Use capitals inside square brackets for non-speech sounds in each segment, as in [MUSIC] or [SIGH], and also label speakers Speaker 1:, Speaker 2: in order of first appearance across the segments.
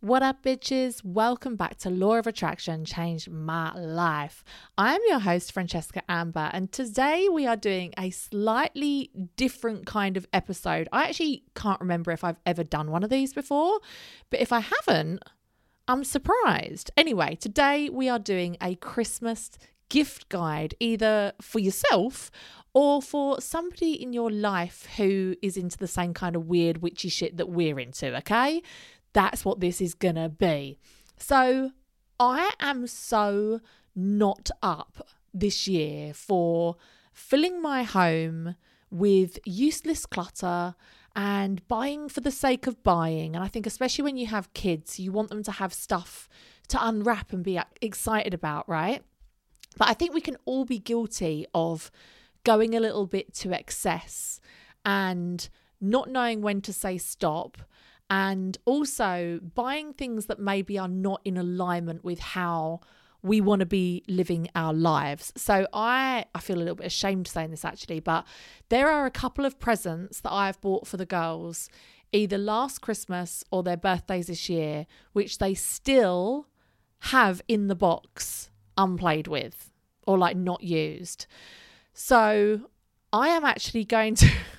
Speaker 1: What up, bitches? Welcome back to Law of Attraction Changed My Life. I'm your host, Francesca Amber, and today we are doing a slightly different kind of episode. I actually can't remember if I've ever done one of these before, but if I haven't, I'm surprised. Anyway, today we are doing a Christmas gift guide, either for yourself or for somebody in your life who is into the same kind of weird witchy shit that we're into, okay? That's what this is to be. So I am so not up this year for filling my home with useless clutter and buying for the sake of buying. And I think, especially when you have kids, you want them to have stuff to unwrap and be uh, excited about, right? But I think we can all be guilty of going a little bit to excess and not knowing when to say stop and also buying things that maybe are not in alignment with how we want to be living our lives. So I I feel a little bit ashamed saying this actually, but there are a couple of presents that I've bought for the girls either last Christmas or their birthdays this year which they still have in the box unplayed with or like not used. So I am actually going to [LAUGHS]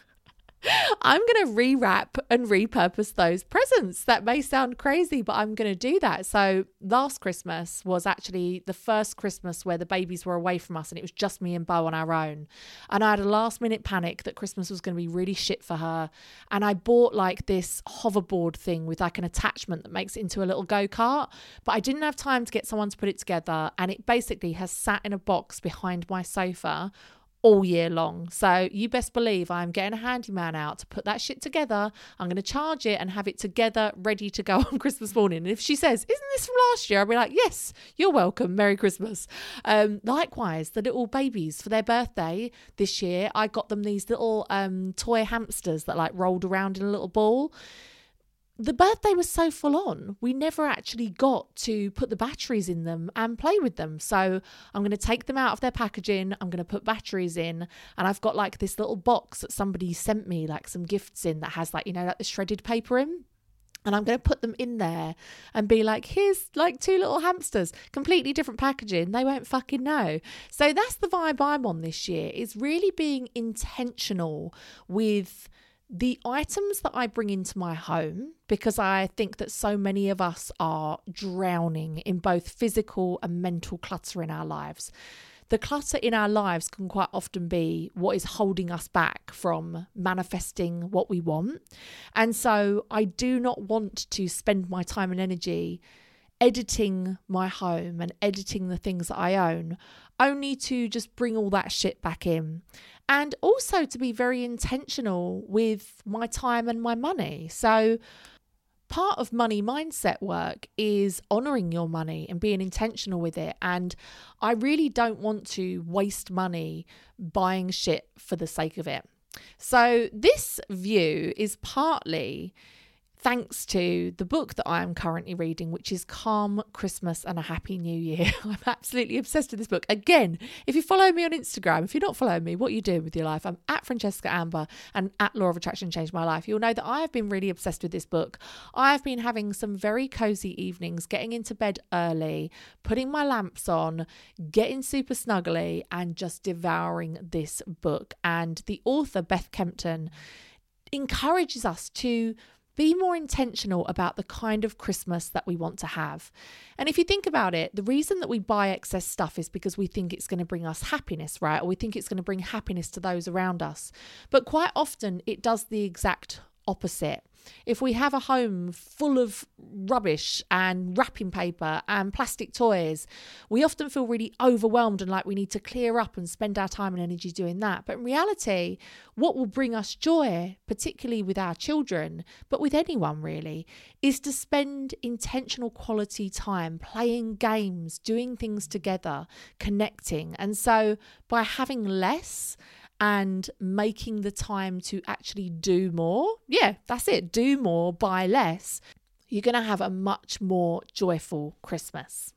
Speaker 1: I'm going to rewrap and repurpose those presents. That may sound crazy, but I'm going to do that. So, last Christmas was actually the first Christmas where the babies were away from us and it was just me and Bo on our own. And I had a last minute panic that Christmas was going to be really shit for her. And I bought like this hoverboard thing with like an attachment that makes it into a little go kart. But I didn't have time to get someone to put it together. And it basically has sat in a box behind my sofa all year long. So you best believe I'm getting a handyman out to put that shit together. I'm going to charge it and have it together, ready to go [LAUGHS] on Christmas morning. And if she says, Isn't this from last year? I'll be like, Yes, you're welcome. Merry Christmas. Um, likewise, the little babies for their birthday this year, I got them these little um, toy hamsters that like rolled around in a little ball the birthday was so full on, we never actually got to put the batteries in them and play with them. So I'm going to take them out of their packaging. I'm going to put batteries in. And I've got like this little box that somebody sent me, like some gifts in that has like, you know, like the shredded paper in. And I'm going to put them in there and be like, here's like two little hamsters, completely different packaging. They won't fucking know. So that's the vibe I'm on this year, is really being intentional with the items that I bring into my home, because I think that so many of us are drowning in both physical and mental clutter in our lives. The clutter in our lives can quite often be what is holding us back from manifesting what we want. And so I do not want to spend my time and energy editing my home and editing the things that I own, only to just bring all that shit back in and also to be very intentional with my time and my money. So, part of money mindset work is honoring your money and being intentional with it. And I really don't want to waste money buying shit for the sake of it. So, this view is partly thanks to the book that I am currently reading, which is Calm Christmas and a Happy New Year. [LAUGHS] I'm absolutely obsessed with this book. Again, if you follow me on Instagram, if you're not following me, what are you doing with your life? I'm at Francesca Amber and at Law of Attraction Changed My Life. You'll know that I have been really obsessed with this book. I have been having some very cozy evenings, getting into bed early, putting my lamps on, getting super snuggly, and just devouring this book. And the author, Beth Kempton, encourages us to be more intentional about the kind of Christmas that we want to have. And if you think about it, the reason that we buy excess stuff is because we think it's going to bring us happiness, right? Or we think it's going to bring happiness to those around us. But quite often it does the exact opposite. If we have a home full of rubbish and wrapping paper and plastic toys, we often feel really overwhelmed and like we need to clear up and spend our time and energy doing that. But in reality, what will bring us joy, particularly with our children, but with anyone really, is to spend intentional quality time playing games, doing things together, connecting. And so by having less, and making the time to actually do more. Yeah, that's it. Do more, buy less. You're going to have a much more joyful Christmas.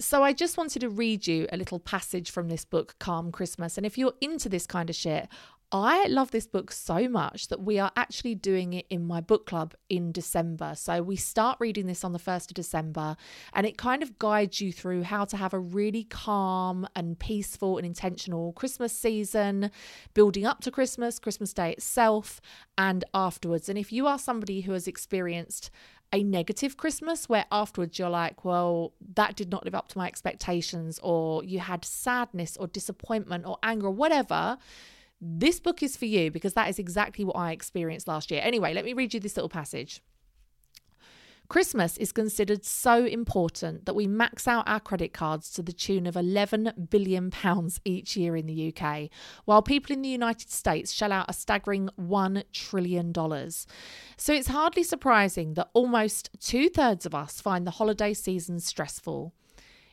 Speaker 1: So, I just wanted to read you a little passage from this book, Calm Christmas. And if you're into this kind of shit, I love this book so much that we are actually doing it in my book club in December. So we start reading this on the 1st of December, and it kind of guides you through how to have a really calm and peaceful and intentional Christmas season, building up to Christmas, Christmas Day itself, and afterwards. And if you are somebody who has experienced a negative Christmas where afterwards you're like, well, that did not live up to my expectations, or you had sadness or disappointment or anger or whatever this book is for you because that is exactly what I experienced last year. Anyway, let me read you this little passage. Christmas is considered so important that we max out our credit cards to the tune of 11 billion pounds each year in the UK, while people in the United States shell out a staggering 1 trillion dollars. So it's hardly surprising that almost two-thirds of us find the holiday season stressful.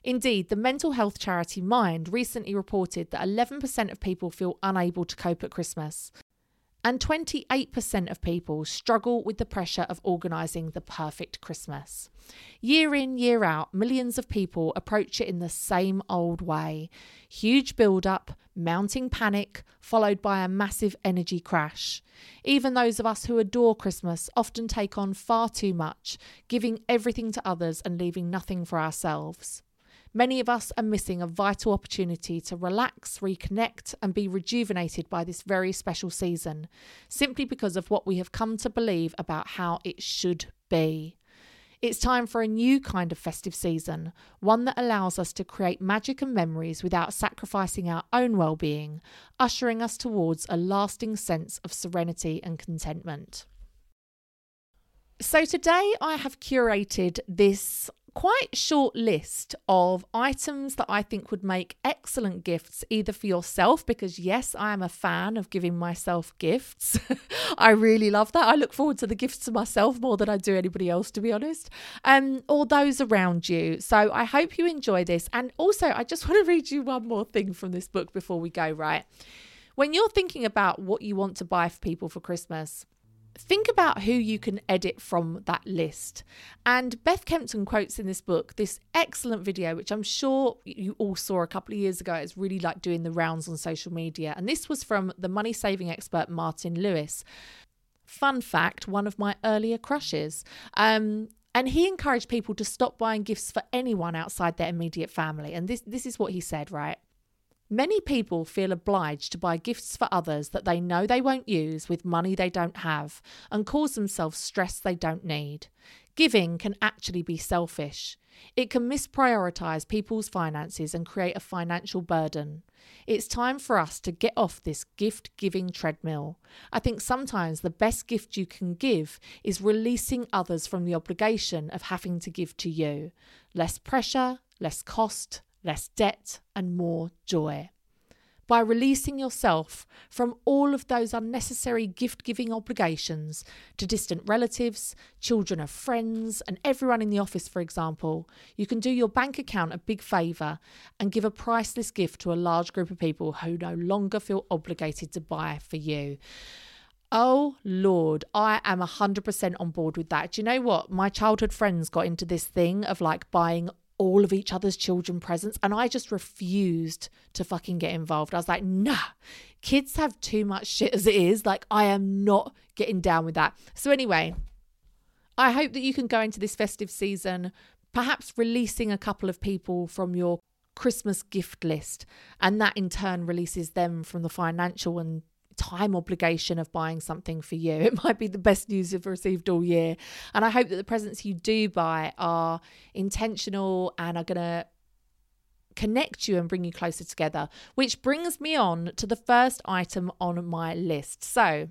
Speaker 1: Indeed, the mental health charity Mind recently reported that 11% of people feel unable to cope at Christmas. And 28% of people struggle with the pressure of organising the perfect Christmas. Year in, year out, millions of people approach it in the same old way huge build up, mounting panic, followed by a massive energy crash. Even those of us who adore Christmas often take on far too much, giving everything to others and leaving nothing for ourselves. Many of us are missing a vital opportunity to relax, reconnect, and be rejuvenated by this very special season, simply because of what we have come to believe about how it should be. It's time for a new kind of festive season, one that allows us to create magic and memories without sacrificing our own well being, ushering us towards a lasting sense of serenity and contentment. So, today I have curated this quite short list of items that I think would make excellent gifts, either for yourself, because yes, I am a fan of giving myself gifts. [LAUGHS] I really love that. I look forward to the gifts to myself more than I do anybody else, to be honest, um, or those around you. So I hope you enjoy this. And also, I just [LAUGHS] want to read you one more thing from this book before we go, right? When you're thinking about what you want to buy for people for Christmas, think about who you can edit from that list. And Beth Kempton quotes in this book this excellent video, which I'm sure you all saw a couple of years ago. It's really like doing the rounds on social media. And this was from the money saving expert Martin Lewis. Fun fact one of my earlier crushes. Um, and he encouraged people to stop buying gifts for anyone outside their immediate family. And this, this is what he said, right? Many people feel obliged to buy gifts for others that they know they won't use with money they don't have and cause themselves stress they don't need. Giving can actually be selfish. It can misprioritize people's finances and create a financial burden. It's time for us to get off this gift giving treadmill. I think sometimes the best gift you can give is releasing others from the obligation of having to give to you. Less pressure, less cost, less debt, and more joy. By releasing yourself from all of those unnecessary gift giving obligations to distant relatives, children of friends, and everyone in the office, for example, you can do your bank account a big favour and give a priceless gift to a large group of people who no longer feel obligated to buy for you. Oh Lord, I am 100% on board with that. Do you know what? My childhood friends got into this thing of like buying all of each other's children presents and I just refused to fucking get involved. I was like, nah, kids have too much shit as it is. Like, I am not getting down with that. So, anyway, I hope that you can go into this festive season, perhaps releasing a couple of people from your Christmas gift list, and that in turn releases them from the financial and time obligation of buying something for you. [LAUGHS] It might be the best news you've received all year. And I hope that the presents you do buy are intentional and are going to connect you and bring you closer together, which brings me on to the first item on my list. So,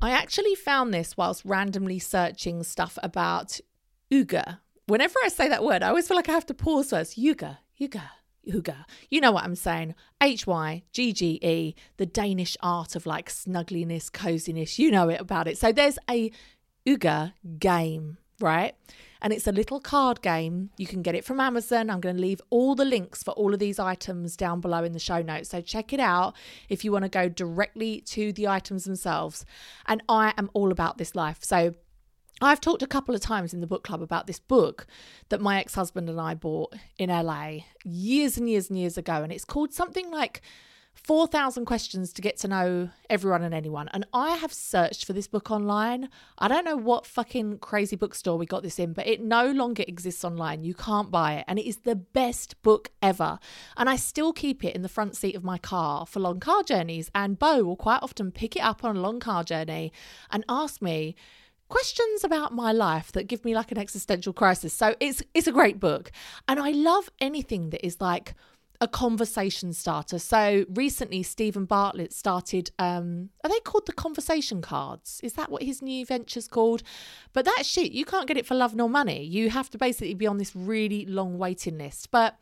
Speaker 1: I actually found this whilst randomly searching stuff about Hygge. Whenever I say that word, I always feel like I have to pause first. Hygge, Hygge, Hygge. You know what I'm saying. H Y G G E, the Danish art of like snuggliness, coziness. You know it about it. So there's a Hygge game, right? And it's a little card game. You can get it from Amazon. I'm going to leave all the links for all of these items down below in the show notes. So check it out if you want to go directly to the items themselves. And I am all about this life. So I've talked a couple of times in the book club about this book that my ex husband and I bought in LA years and years and years ago. And it's called something like 4,000 Questions to Get to Know Everyone and Anyone. And I have searched for this book online. I don't know what fucking crazy bookstore we got this in, but it no longer exists online. You can't buy it. And it is the best book ever. And I still keep it in the front seat of my car for long car journeys. And Bo will quite often pick it up on a long car journey and ask me, questions about my life that give me like an existential crisis. So it's it's a great book. And I love anything that is like a conversation starter. So recently Steven Bartlett started um are they called the conversation cards? Is that what his new venture's called? But that shit, you can't get it for love nor money. You have to basically be on this really long waiting list. But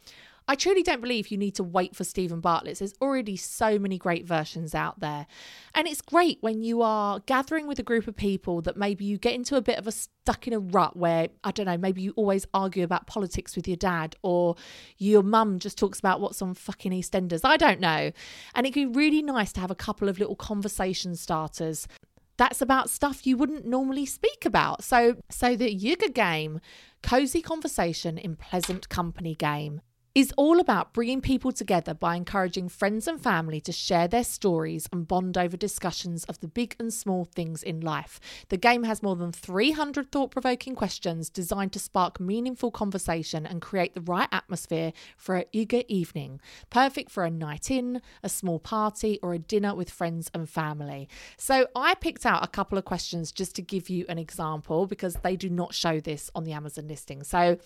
Speaker 1: I truly don't believe you need to wait for Steven Bartlett's. There's already so many great versions out there. And it's great when you are gathering with a group of people that maybe you get into a bit of a stuck in a rut where, I don't know, maybe you always argue about politics with your dad or your mum just talks about what's on fucking EastEnders. I don't know. And it can be really nice to have a couple of little conversation starters that's about stuff you wouldn't normally speak about. So, so the Hygge game, cozy conversation in pleasant company game is all about bringing people together by encouraging friends and family to share their stories and bond over discussions of the big and small things in life. The game has more than 300 thought provoking questions designed to spark meaningful conversation and create the right atmosphere for a hygge evening, perfect for a night in, a small party, or a dinner with friends and family. So, I picked out a couple of questions just to give you an example because they do not show this on the Amazon listing. So,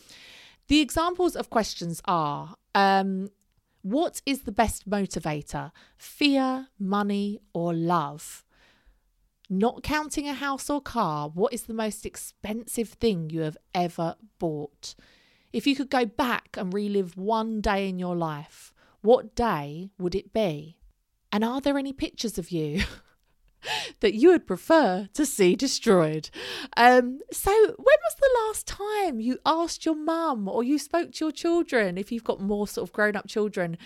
Speaker 1: the examples of questions are um, what is the best motivator? Fear, money, or love? Not counting a house or car, what is the most expensive thing you have ever bought? If you could go back and relive one day in your life, what day would it be? And are there any pictures of you? [LAUGHS] [LAUGHS] that you would prefer to see destroyed. Um, so, when was the last time you asked your mum or you spoke to your children, if you've got more sort of grown up children,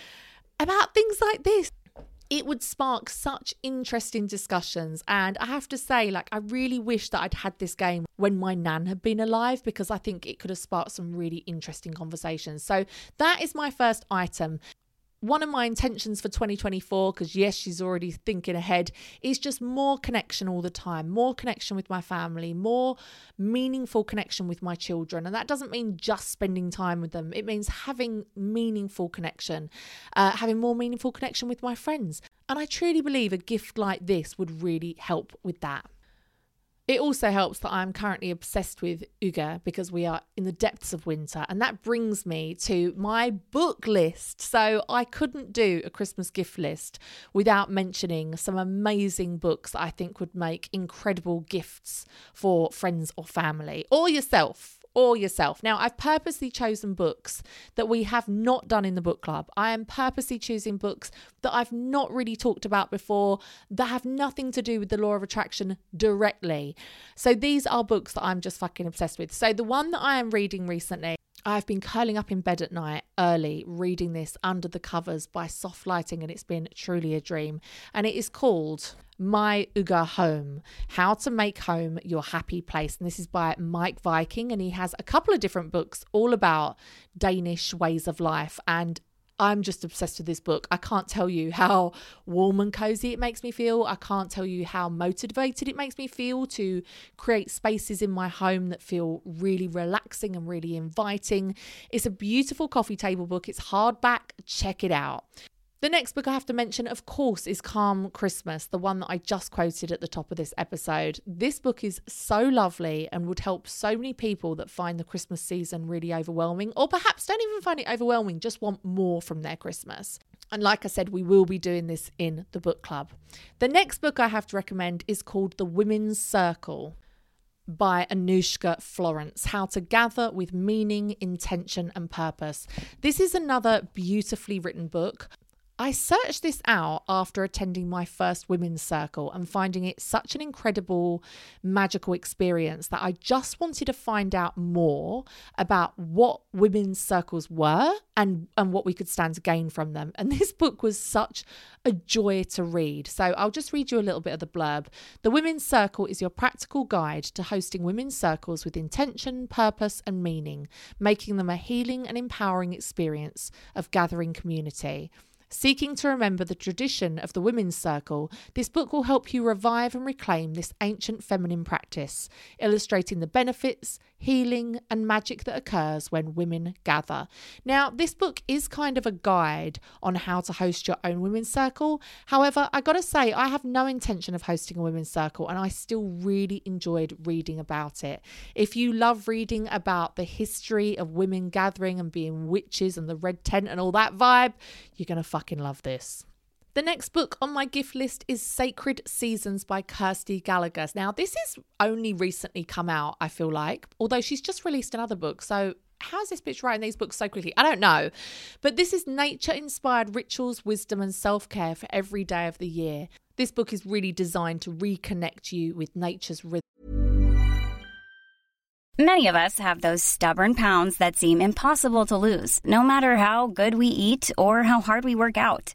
Speaker 1: about things like this? It would spark such interesting discussions. And I have to say, like, I really wish that I'd had this game when my nan had been alive because I think it could have sparked some really interesting conversations. So, that is my first item one of my intentions for 2024, because yes, she's already thinking ahead, is just more connection all the time, more connection with my family, more meaningful connection with my children. And that doesn't mean just spending time with them, it means having meaningful connection, uh, having more meaningful connection with my friends. And I truly believe a gift like this would really help with that. It also helps that I'm currently obsessed with Hygge because we are in the depths of winter. And that brings me to my book list. So I couldn't do a Christmas gift list without mentioning some amazing books I think would make incredible gifts for friends or family or yourself or yourself. Now, I've purposely chosen books that we have not done in the book club. I am purposely choosing books that I've not really talked about before that have nothing to do with the law of attraction directly. So these are books that I'm just fucking obsessed with. So the one that I am reading recently I've been curling up in bed at night early reading this under the covers by soft lighting, and it's been truly a dream. And it is called My Hygge Home How to Make Home Your Happy Place. And this is by Meik Wiking, and he has a couple of different books all about Danish ways of life. And I'm just obsessed with this book. I can't tell you how warm and cozy it makes me feel. I can't tell you how motivated it makes me feel to create spaces in my home that feel really relaxing and really inviting. It's a beautiful coffee table book. It's hardback. Check it out. The next book I have to mention, of course, is Calm Christmas, the one that I just quoted at the top of this episode. This book is so lovely and would help so many people that find the Christmas season really overwhelming, or perhaps don't even find it overwhelming, just want more from their Christmas. And like I said, we will be doing this in the book club. The next book I have to recommend is called The Women's Circle by Anushka Florence How to Gather with Meaning, Intention, and Purpose. This is another beautifully written book. I searched this out after attending my first women's circle and finding it such an incredible, magical experience that I just wanted to find out more about what women's circles were and, and what we could stand to gain from them. And [LAUGHS] this book was such a joy to read. So I'll just read you a little bit of the blurb. The Women's Circle is your practical guide to hosting women's circles with intention, purpose, and meaning, making them a healing and empowering experience of gathering community. Seeking to remember the tradition of the women's circle, this book will help you revive and reclaim this ancient feminine practice, illustrating the benefits, healing, and magic that occurs when women gather. Now, this book is kind of a guide on how to host your own women's circle. However, I gotta say, I have no intention of hosting a women's circle, and I still really enjoyed reading about it. If you love reading about the history of women gathering and being witches and the red tent and all that vibe, you're gonna fucking love this. The next book on my gift list is Sacred Seasons by Kirsty Gallagher. Now, this has only recently come out, I feel like, although she's just released another book. So, how's this bitch writing these books so quickly? I don't know. But this is nature inspired rituals, wisdom, and self care for every day of the year. This book is really designed to reconnect you with nature's rhythm.
Speaker 2: Many of us have those stubborn pounds that seem impossible to lose, no matter how good we eat or how hard we work out.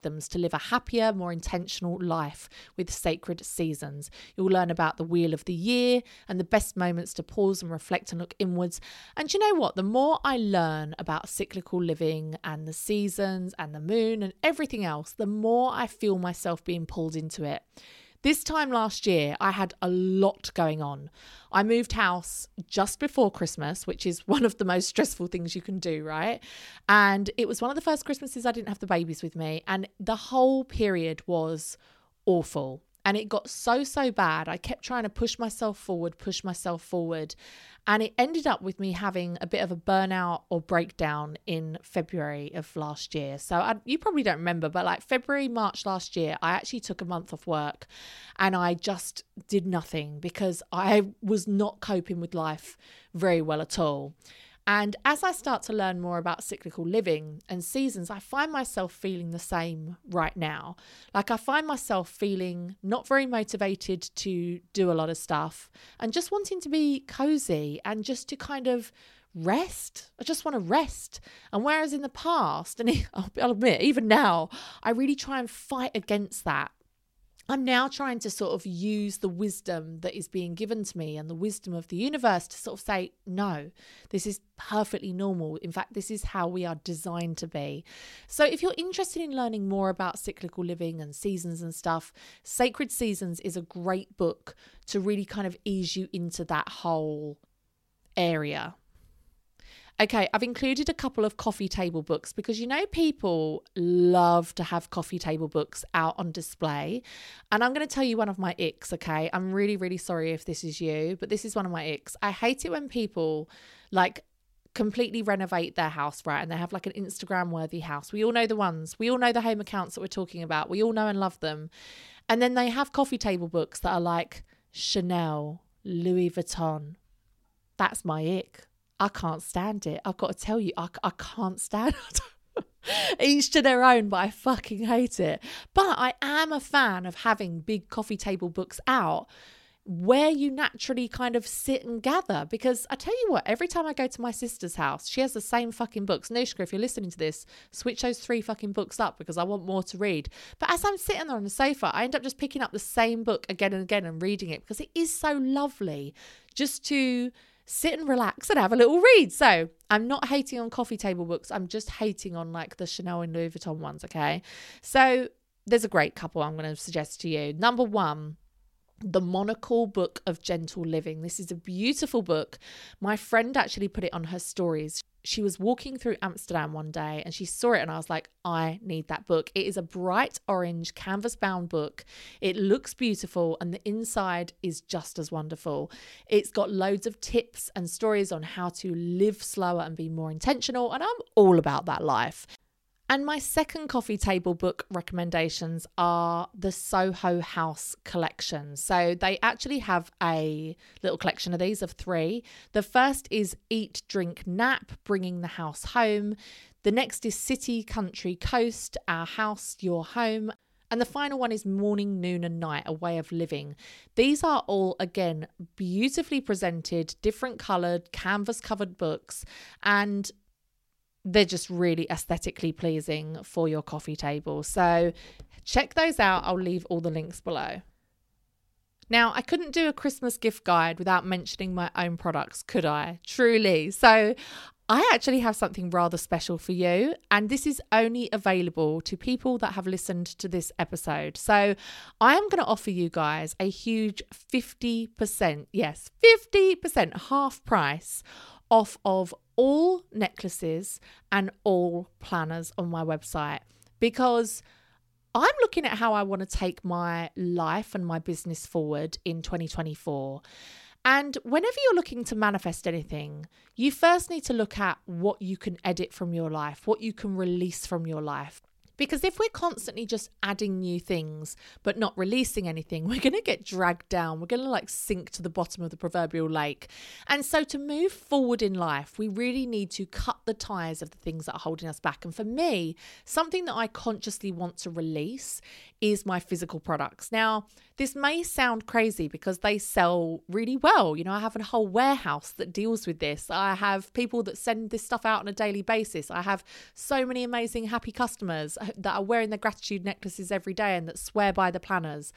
Speaker 1: To live a happier, more intentional life with sacred seasons. You'll learn about the wheel of the year and the best moments to pause and reflect and look inwards. And you know what? The more I learn about cyclical living and the seasons and the moon and everything else, the more I feel myself being pulled into it. This time last year, I had a lot going on. I moved house just before Christmas, which is one of the most stressful things you can do, right? And it was one of the first Christmases I didn't have the babies with me. And the whole period was awful. And it got so, so bad. I kept trying to push myself forward, push myself forward. And it ended up with me having a bit of a burnout or breakdown in February of last year. So I, you probably don't remember, but like February, March last year, I actually took a month off work and I just did nothing because I was not coping with life very well at all. And as I start to learn more about cyclical living and seasons, I find myself feeling the same right now. Like I find myself feeling not very motivated to do a lot of stuff and just wanting to be cozy and just to kind of rest. I just want to rest. And whereas in the past, and [LAUGHS] I'll admit, even now, I really try and fight against that I'm now trying to sort of use the wisdom that is being given to me and the wisdom of the universe to sort of say, no, this is perfectly normal. In fact, this is how we are designed to be. So, if you're interested in learning more about cyclical living and seasons and stuff, Sacred Seasons is a great book to really kind of ease you into that whole area. Okay, I've included a couple of coffee table books because you know people love to have coffee table books out on display. And I'm going to tell you one of my icks, okay? I'm really, really sorry if this is you, but this is one of my icks. I hate it when people like completely renovate their house, right? And they have like an Instagram worthy house. We all know the ones, we all know the home accounts that we're talking about, we all know and love them. And then they have coffee table books that are like Chanel, Louis Vuitton. That's my ick. I can't stand it. I've got to tell you, I, I can't stand [LAUGHS] it. Each to their own, but I fucking hate it. But I am a fan of having big coffee table books out where you naturally kind of sit and gather. Because I tell you what, every time I go to my sister's house, she has the same fucking books. Nushka, if you're listening to this, switch those three fucking books up because I want more to read. But as I'm sitting there on the sofa, I end up just picking up the same book again and again and reading it because it is so lovely just to sit and relax and have a little read. So I'm not hating on coffee table books. I'm just hating on like the Chanel and Louis Vuitton ones. Okay. So there's a great couple I'm going to suggest to you. Number one, the Monocle Book of Gentle Living. This is a beautiful book. My friend actually put it on her stories. She was walking through Amsterdam one day and she saw it, and I was like, I need that book. It is a bright orange canvas bound book. It looks beautiful, and the inside is just as wonderful. It's got loads of tips and stories on how to live slower and be more intentional, and I'm all about that life. And my second coffee table book recommendations are the Soho House collection. So they actually have a little collection of these of three. The first is Eat, Drink, Nap, Bringing the House Home. The next is City, Country, Coast, Our House, Your Home. And the final one is Morning, Noon, and Night, a way of living. These are all, again, beautifully presented, different coloured, canvas covered books. And they're just really aesthetically pleasing for your coffee table. So check those out. I'll leave all the links below. Now, I couldn't do a Christmas gift guide without mentioning my own products, could I? Truly. So, I actually have something rather special for you, and this is only available to people that have listened to this episode. So, I am going to offer you guys a huge 50%, yes, 50% half price off of all necklaces and all planners on my website because I'm looking at how I want to take my life and my business forward in 2024. And whenever you're looking to manifest anything, you first need to look at what you can edit from your life, what you can release from your life. Because if we're constantly just adding new things but not releasing anything, [LAUGHS] we're going to get dragged down. We're going to like sink to the bottom of the proverbial lake. And so to move forward in life, we really need to cut the ties of the things that are holding us back. And for me, something that I consciously want to release is my physical products. Now, this may sound crazy because they sell really well. You know, I have a whole warehouse that deals with this. I have people that send this stuff out on a daily basis. I have so many amazing happy customers uh, that are wearing their gratitude necklaces every day and that swear by the planners.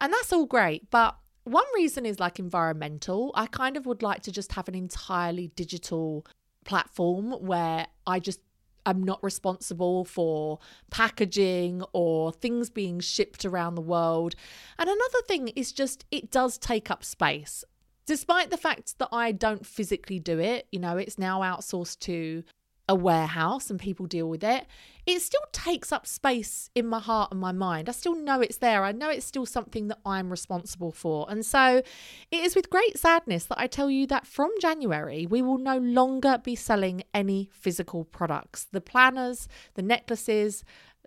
Speaker 1: And that's all great, but one reason is like environmental. I kind of would like to just have an entirely digital platform where I just I'm not responsible for packaging or things being shipped around the world. And another thing is just it does take up space. Despite the fact that I don't physically do it, you know, it's now outsourced to a warehouse and people deal with it, it still takes up space in my heart and my mind. I still know it's there. I know it's still something that I'm responsible for. And so it is with great sadness that I tell you that from January, we will no longer be selling any physical products. The planners, the necklaces,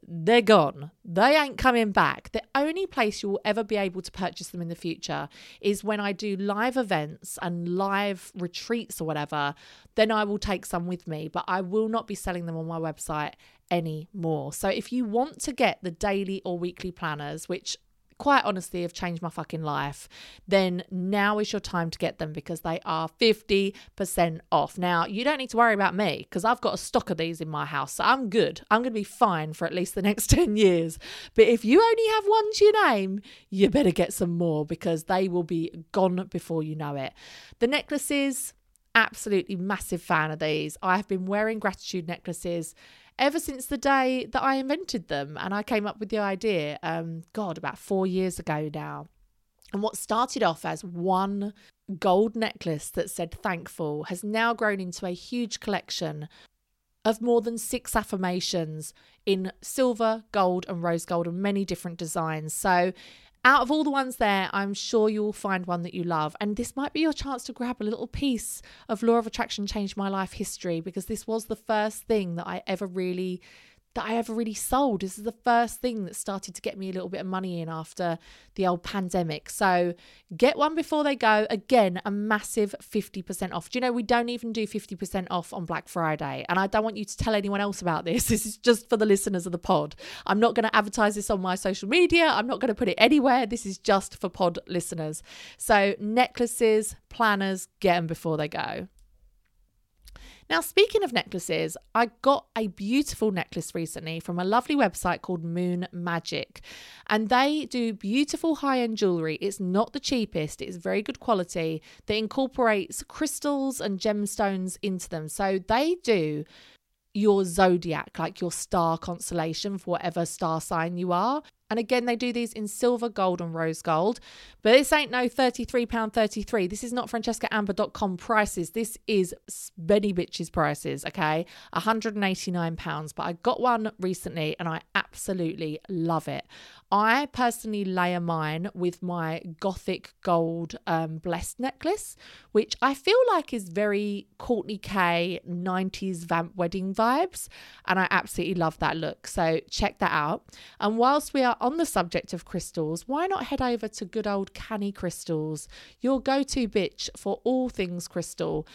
Speaker 1: they're gone. They ain't coming back. The only place you will ever be able to purchase them in the future is when I do live events and live retreats or whatever. Then I will take some with me, but I will not be selling them on my website anymore. So if you want to get the daily or weekly planners, which quite honestly have changed my fucking life, then now is your time to get them because they are 50% off. Now, you don't need to worry about me because I've got a stock of these in my house. So I'm good. I'm going to be fine for at least the [LAUGHS] next 10 years. But if you only have one to your name, you better get some more because they will be gone before you know it. The necklaces, absolutely massive fan of these. I have been wearing gratitude necklaces ever since the day that I invented them and I came up with the idea, um, God, about four years ago now. And what started off as one gold necklace that said thankful has now grown into a huge collection of more than six affirmations in silver, gold, and rose gold, and many different designs. So out of all the ones there, I'm sure you will find one that you love. And this might be your chance to grab a little piece of Law of Attraction Changed My Life history because this was the first thing that I ever really that I ever really sold. This is the first thing that started to get me a little bit of money in after the old pandemic. So get one before they go. Again, a massive 50% off. Do you know, we don't even do 50% off on Black Friday. And I don't want you to tell anyone else about this. [LAUGHS] This is just for the listeners of the pod. I'm not going to advertise this on my social media. I'm not going to put it anywhere. This is just for pod listeners. So necklaces, planners, get them before they go. Now, speaking of necklaces, I got a beautiful necklace recently from a lovely website called Moon Magic, and they do beautiful high end jewelry. It's not the cheapest, it's very good quality that incorporates crystals and gemstones into them. So they do your zodiac, like your star constellation for whatever star sign you are. And again, they do these in silver, gold, and rose gold. But this ain't no £33.33. This is not francescaamber.com prices. This is Benny Bitches prices, okay? £189. But I got one recently and I absolutely love it. I personally layer mine with my gothic gold um, blessed necklace, which I feel like is very Kourtney K 90s vamp wedding vibes. And I absolutely love that look. So check that out. And whilst we are on the subject of crystals, why not head over to good old Canny Crystals, your go to bitch for all things crystal?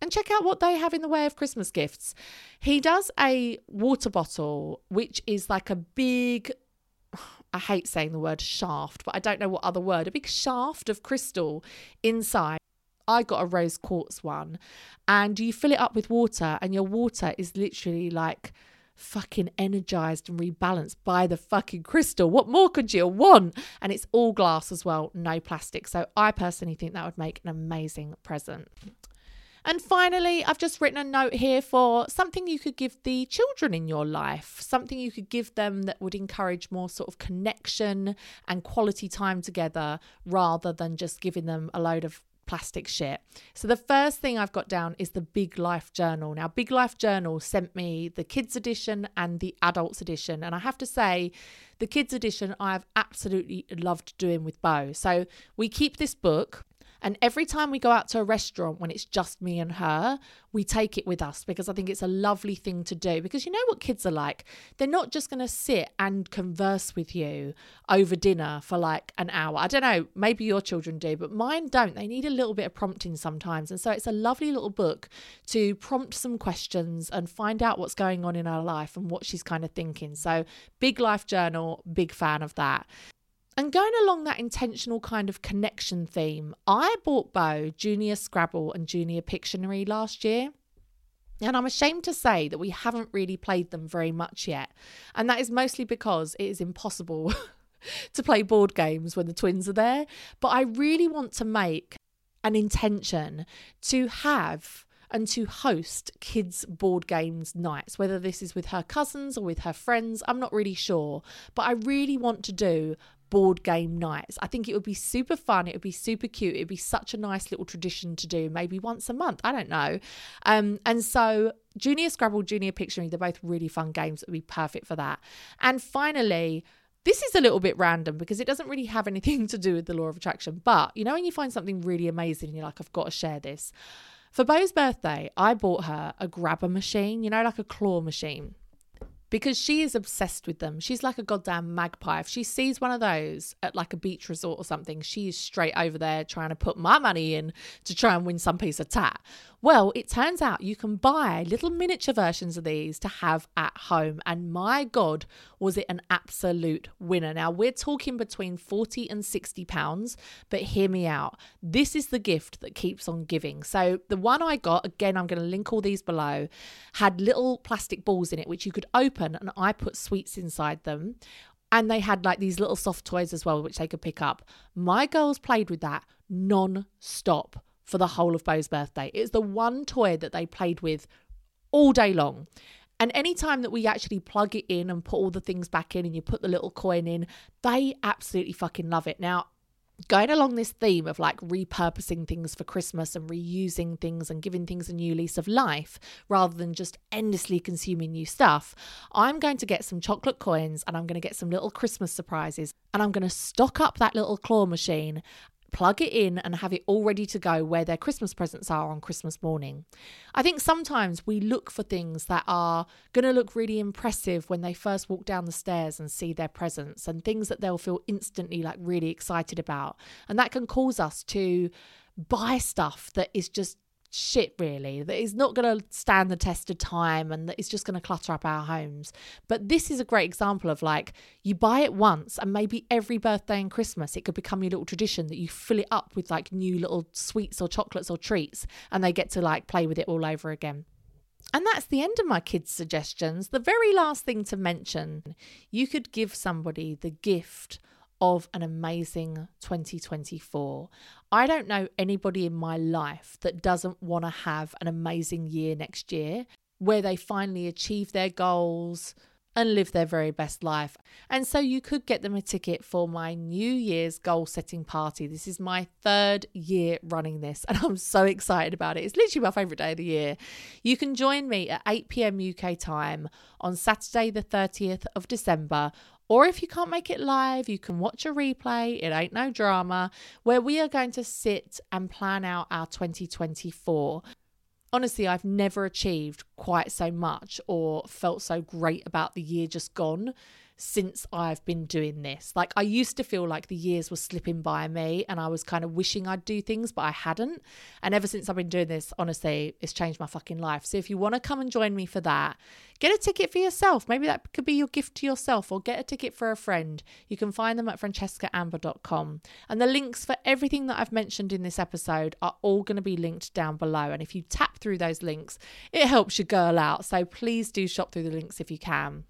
Speaker 1: and check out what they have in the way of Christmas gifts. He does a water bottle, which is like a big, [SIGHS] I hate saying the word shaft, but I don't know what other word, a big shaft of crystal inside. I got a rose quartz one, and you fill it up with water, and your water is literally like fucking energized and rebalanced by the fucking crystal. What more could you want? And it's all glass as well, no plastic. So I personally think that would make an amazing present. And finally, I've just written a note here for something you could give the children in your life, something you could give them that would encourage more sort of connection and quality time together rather than just giving them a load of plastic shit. So the first thing I've got down is the Big Life Journal. Now, Big Life Journal sent me the kids edition and the adults edition. And I have to say, the kids edition I've absolutely loved doing with Bo. So we keep this book and every time we go out to a restaurant when it's just me and her, we take it with us because I think it's a lovely thing to do. Because you know what kids are like? They're not just going to sit and converse with you over dinner for like an hour. I don't know, maybe your children do, but mine don't. They need a little bit of prompting sometimes. And so it's a lovely little book to prompt some questions and find out what's going on in her life and what she's kind of thinking. So, big life journal, big fan of that. And going along that intentional kind of connection theme, I bought Bo Junior Scrabble and Junior Pictionary last year. And I'm ashamed to say that we haven't really played them very much yet. And that is mostly because it is impossible [LAUGHS] to play board games when the twins are there. But I really want to make an intention to have and to host kids' board games nights, whether this is with her cousins or with her friends, I'm not really sure. But I really want to do board game nights. I think it would be super fun. It would be super cute. It would be such a nice little tradition to do, maybe once a month. I don't know. Um, and so Junior Scrabble, Junior Pictionary, they're both really fun games that would be perfect for that. And finally, this is a little bit random because it doesn't really have anything to do with the law of attraction. But you know, when you find something really amazing and you're like, I've got to share this. For Bo's birthday, I bought her a grabber machine, you know, like a claw machine. Because she is obsessed with them. She's like a goddamn magpie. If she sees one of those at like a beach resort or something, she is straight over there trying to put my money in to try and win some piece of tat. Well, it turns out you can buy little miniature versions of these to have at home. And my God, was it an absolute winner. Now, we're talking between 40 and 60 pounds, but hear me out. This is the gift that keeps on giving. So, the one I got, again, I'm going to link all these below, had little plastic balls in it, which you could open, and I put sweets inside them. And they had like these little soft toys as well, which they could pick up. My girls played with that non stop for the whole of Bo's birthday. It's the one toy that they played with all day long. And anytime that we actually plug it in and put all the things back in and you put the little coin in, they absolutely fucking love it. Now, going along this theme of like repurposing things for Christmas and reusing things and giving things a new lease of life rather than just endlessly consuming new stuff, I'm going to get some chocolate coins and I'm going to get some little Christmas surprises and I'm going to stock up that little claw machine plug it in and have it all ready to go where their Christmas presents are on Christmas morning. I think sometimes we look for things that are going to look really impressive when they first walk down the stairs and see their presents and things that they'll feel instantly like really excited about. And that can cause us to buy stuff that is just shit really that is not going to stand the test of time and that is just going to clutter up our homes but this is a great example of like you buy it once and maybe every birthday and christmas it could become your little tradition that you fill it up with like new little sweets or chocolates or treats and they get to like play with it all over again and that's the end of my kids' suggestions. The very last thing to mention you could give somebody the gift of an amazing 2024. I don't know anybody in my life that doesn't want to have an amazing year next year where they finally achieve their goals and live their very best life. And so you could get them a ticket for my New Year's goal setting party. This is my third year running this, and [LAUGHS] I'm so excited about it. It's literally my favourite day of the year. You can join me at 8 pm UK time on Saturday, the 30th of December or if you can't make it live, you can watch a replay. It ain't no drama, where we are going to sit and plan out our 2024. Honestly, I've never achieved quite so much or felt so great about the year just gone since I've been doing this. Like I used to feel like the years were slipping by me and I was kind of wishing I'd do things, but I hadn't. And ever since I've been doing this, honestly, it's changed my fucking life. So if you want to come and join me for that, get a ticket for yourself. Maybe that could be your gift to yourself or get a ticket for a friend. You can find them at francescaamber.com. And the links for everything that I've mentioned in this episode are all going to be linked down below. And if you tap through those links, it helps your girl out. So please do shop through the links if you can.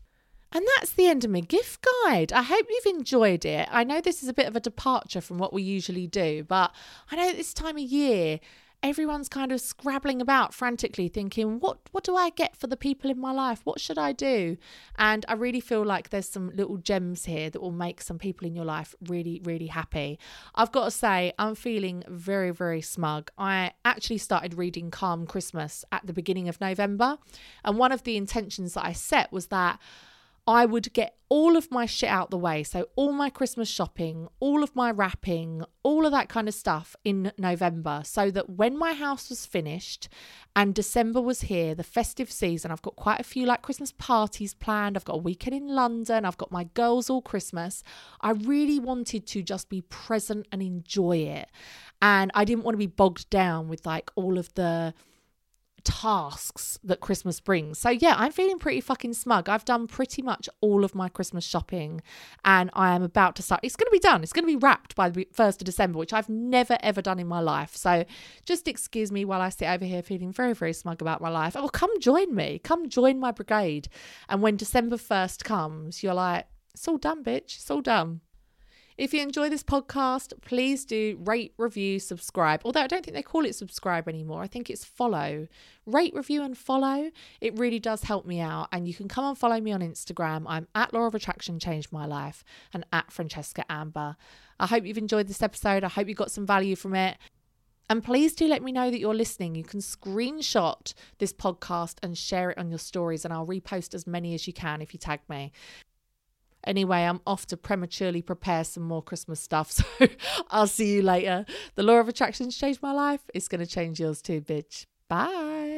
Speaker 1: And that's the end of my gift guide. I hope you've enjoyed it. I know this is a bit of a departure from what we usually do, but I know this time of year, everyone's kind of scrabbling about frantically thinking what what do I get for the people in my life what should I do and I really feel like there's some little gems here that will make some people in your life really really happy I've got to say I'm feeling very very smug I actually started reading Calm Christmas at the beginning of November and one of the intentions that I set was that I would get all of my shit out the way. So, all my Christmas shopping, all of my wrapping, all of that kind of stuff in November. So that when my house was finished and December was here, the festive season, I've got quite a few like Christmas parties planned. I've got a weekend in London. I've got my girls all Christmas. I really wanted to just be present and enjoy it. And I didn't want to be bogged down with like all of the tasks that Christmas brings. So, yeah, I'm feeling pretty fucking smug. I've done pretty much all of my Christmas shopping and I am about to start. It's going to be done. It's going to be wrapped by the 1st of December, which I've never ever done in my life. So, just excuse me while I sit over here feeling very, very smug about my life. Oh, come join me. Come join my brigade. And when December 1st comes, you're like, it's all done, bitch. It's all done. If you enjoy this podcast, please do rate, review, subscribe. Although I don't think they call it subscribe anymore. I think it's follow. Rate, review, and follow. It really does help me out. And you can come and follow me on Instagram. I'm at Law of Attraction Changed My Life and at Francesca Amber. I hope you've enjoyed this episode. I hope you got some value from it. And please do let me know that you're listening. You can screenshot this podcast and share it on your stories, and I'll repost as many as you can if you tag me. Anyway, I'm off to prematurely prepare some more Christmas stuff. [LAUGHS] So I'll see you later. The law of attraction's changed my life. It's going to change yours too, bitch. Bye.